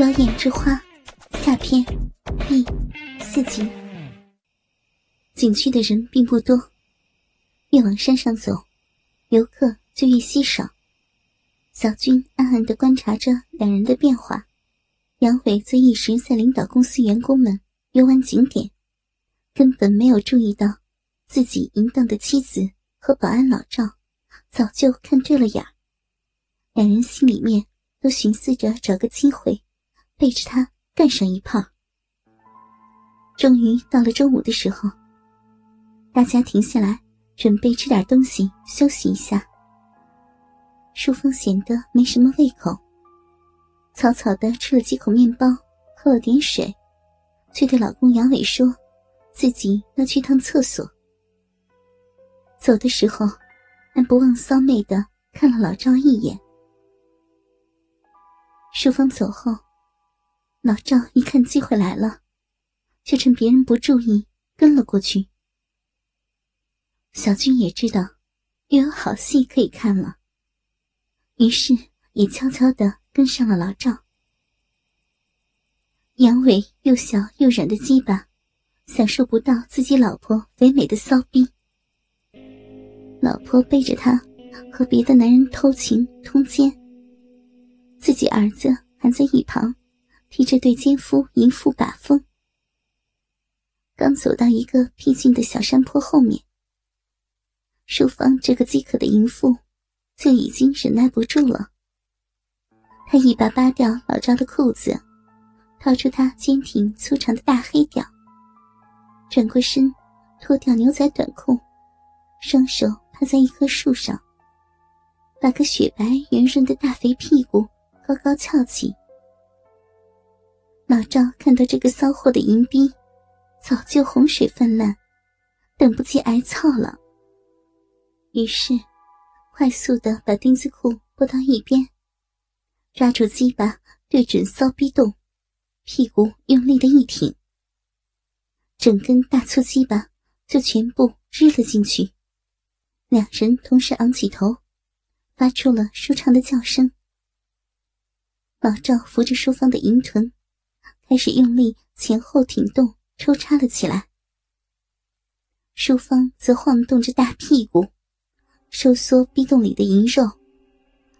妖艳之花下篇第四集。景区的人并不多，越往山上走，游客就越稀少。小军暗暗的观察着两人的变化，杨伟则一时在领导公司员工们游玩景点，根本没有注意到自己淫荡的妻子和保安老赵早就看对了眼。两人心里面都寻思着找个机会。背着他干上一炮。终于到了中午的时候，大家停下来准备吃点东西休息一下。淑芳显得没什么胃口，草草的吃了几口面包，喝了点水，却对老公杨伟说：“自己要去趟厕所。”走的时候，还不忘骚媚的看了老赵一眼。淑芳走后。老赵一看机会来了，就趁别人不注意跟了过去。小军也知道又有好戏可以看了，于是也悄悄的跟上了老赵。杨伟又小又软的鸡巴，享受不到自己老婆肥美的骚逼。老婆背着他和别的男人偷情通奸，自己儿子还在一旁。替这对奸夫淫妇把风。刚走到一个僻静的小山坡后面，淑芳这个饥渴的淫妇就已经忍耐不住了。她一把扒掉老赵的裤子，掏出他坚挺粗长的大黑屌，转过身，脱掉牛仔短裤，双手趴在一棵树上，把个雪白圆润的大肥屁股高高翘起。老赵看到这个骚货的淫逼，早就洪水泛滥，等不及挨操了。于是，快速的把丁字裤拨到一边，抓住鸡巴对准骚逼洞，屁股用力的一挺，整根大粗鸡巴就全部支了进去。两人同时昂起头，发出了舒畅的叫声。老赵扶着淑芳的银臀。开始用力前后挺动、抽插了起来。淑芳则晃动着大屁股，收缩逼洞里的银肉，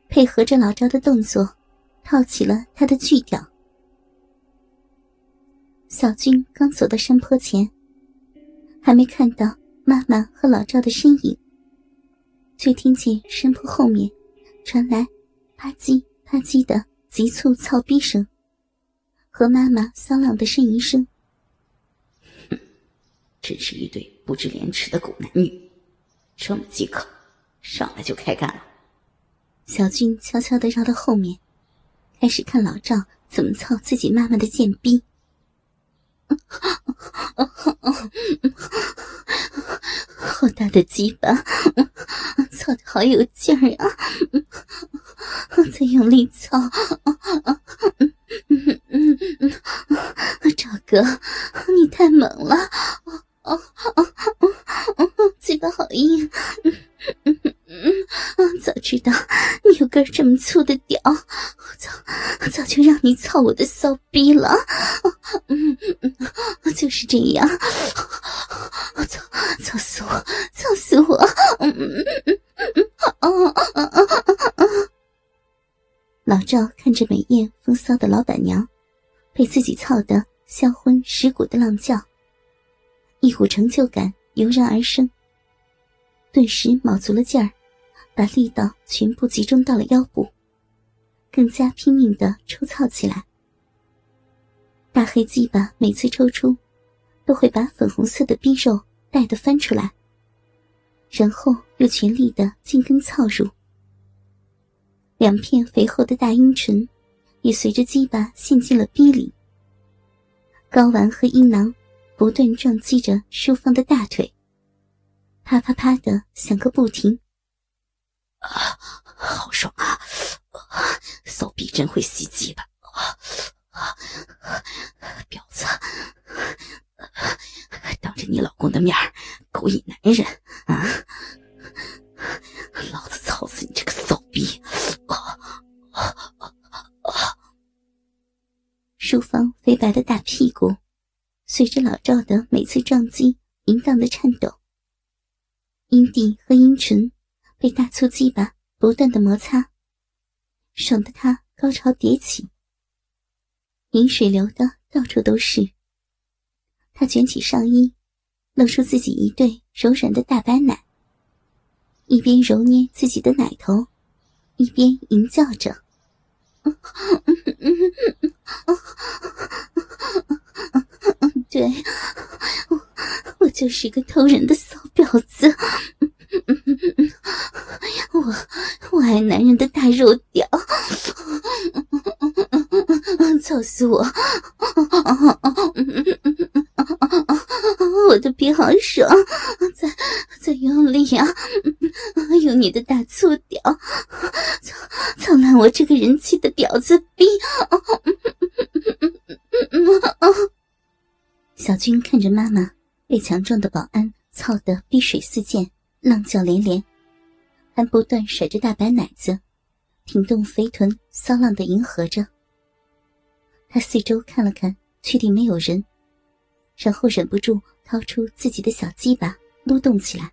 配合着老赵的动作，套起了他的巨屌。小军刚走到山坡前，还没看到妈妈和老赵的身影，却听见山坡后面传来啪叽啪叽的急促操逼声。和妈妈骚浪的呻吟声，哼，真是一对不知廉耻的狗男女，这么饥渴，上来就开干了。小军悄悄的绕到后面，开始看老赵怎么操自己妈妈的贱逼。好大的鸡巴，操的好有劲儿啊！再用力操。赵哥，你太猛了！哦哦哦哦嘴巴好硬！早知道你有根这么粗的屌，我早早就让你操我的骚逼了！嗯嗯，就是这样，我操操死我，操死我！嗯嗯嗯嗯嗯老赵看着美艳风骚的老板娘。被自己操的销魂蚀骨的浪叫，一股成就感油然而生。顿时卯足了劲儿，把力道全部集中到了腰部，更加拼命的抽操起来。大黑鸡巴每次抽出，都会把粉红色的逼肉带的翻出来，然后又全力的进根操入。两片肥厚的大阴唇。也随着鸡巴陷进了逼里，睾丸和阴囊不断撞击着淑芳的大腿，啪啪啪的响个不停。啊，好爽啊！骚逼真会吸鸡巴啊！婊子，当着你老公的面勾引男人啊！老子操死你这个骚逼！淑芳肥白的大屁股，随着老赵的每次撞击，淫荡的颤抖。阴蒂和阴唇被大粗鸡巴不断的摩擦，爽得他高潮迭起，饮水流的到处都是。他卷起上衣，露出自己一对柔软的大白奶，一边揉捏自己的奶头，一边吟叫着我我就是个偷人的骚婊子。我我爱男人的大肉屌，操死我！我的逼好爽，再再用力啊！用你的大粗屌，操操烂我这个人气的婊子逼！小军看着妈妈被强壮的保安操得碧水四溅，浪叫连连，还不断甩着大白奶子，挺动肥臀，骚浪的迎合着。他四周看了看，确定没有人，然后忍不住掏出自己的小鸡巴，撸动起来。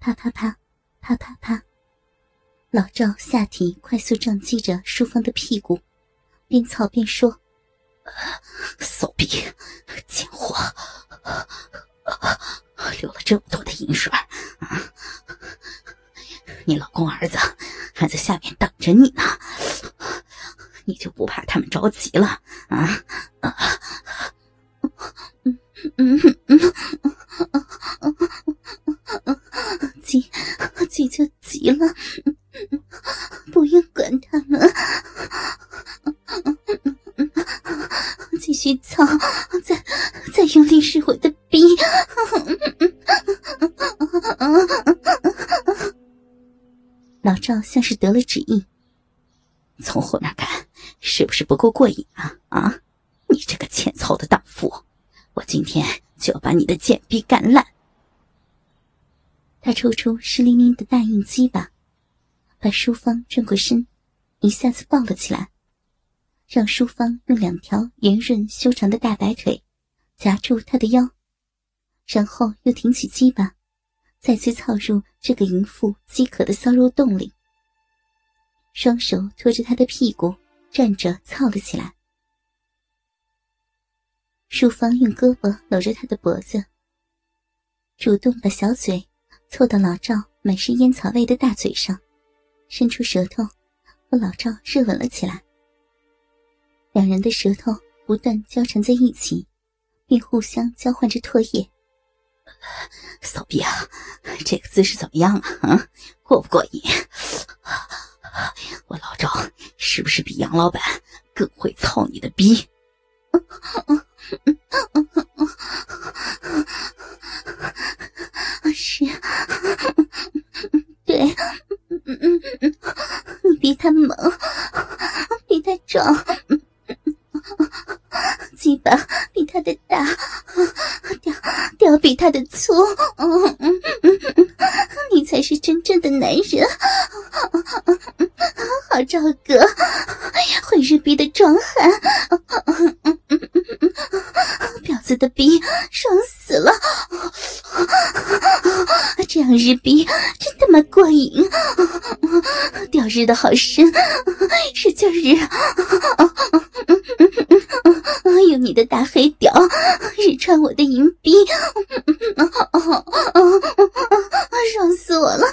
啪啪啪，啪啪啪，老赵下体快速撞击着淑芳的屁股，边操边说：“骚逼，贱货，流了这么多的银水，啊你老公儿子还在下面等着你呢，你就不怕他们着急了啊？”嗯嗯嗯。急急就急了，不用管他们，继续操，再再用力使我的逼。老赵像是得了旨意，从后面看是不是不够过瘾啊？啊，你这个欠操的荡妇，我今天就要把你的贱逼干烂！他抽出湿淋淋的大硬鸡巴，把淑芳转过身，一下子抱了起来，让淑芳用两条圆润修长的大白腿夹住他的腰，然后又挺起鸡巴，再次操入这个淫妇饥渴的骚肉洞里。双手托着他的屁股站着操了起来。淑芳用胳膊搂着他的脖子，主动把小嘴。凑到老赵满是烟草味的大嘴上，伸出舌头和老赵热吻了起来。两人的舌头不断交缠在一起，并互相交换着唾液。骚逼啊，这个姿势怎么样啊？啊，过不过瘾？我老赵是不是比杨老板更会操你的逼？是，对，你比他猛，比他壮，鸡巴比他的大，屌屌比他的粗，你才是真正的男人，好赵哥，会日逼的壮汉。婊子的逼爽死了！这样日逼真他妈过瘾！屌日的好深，使劲日！用你的大黑屌日穿我的银逼！爽死我了！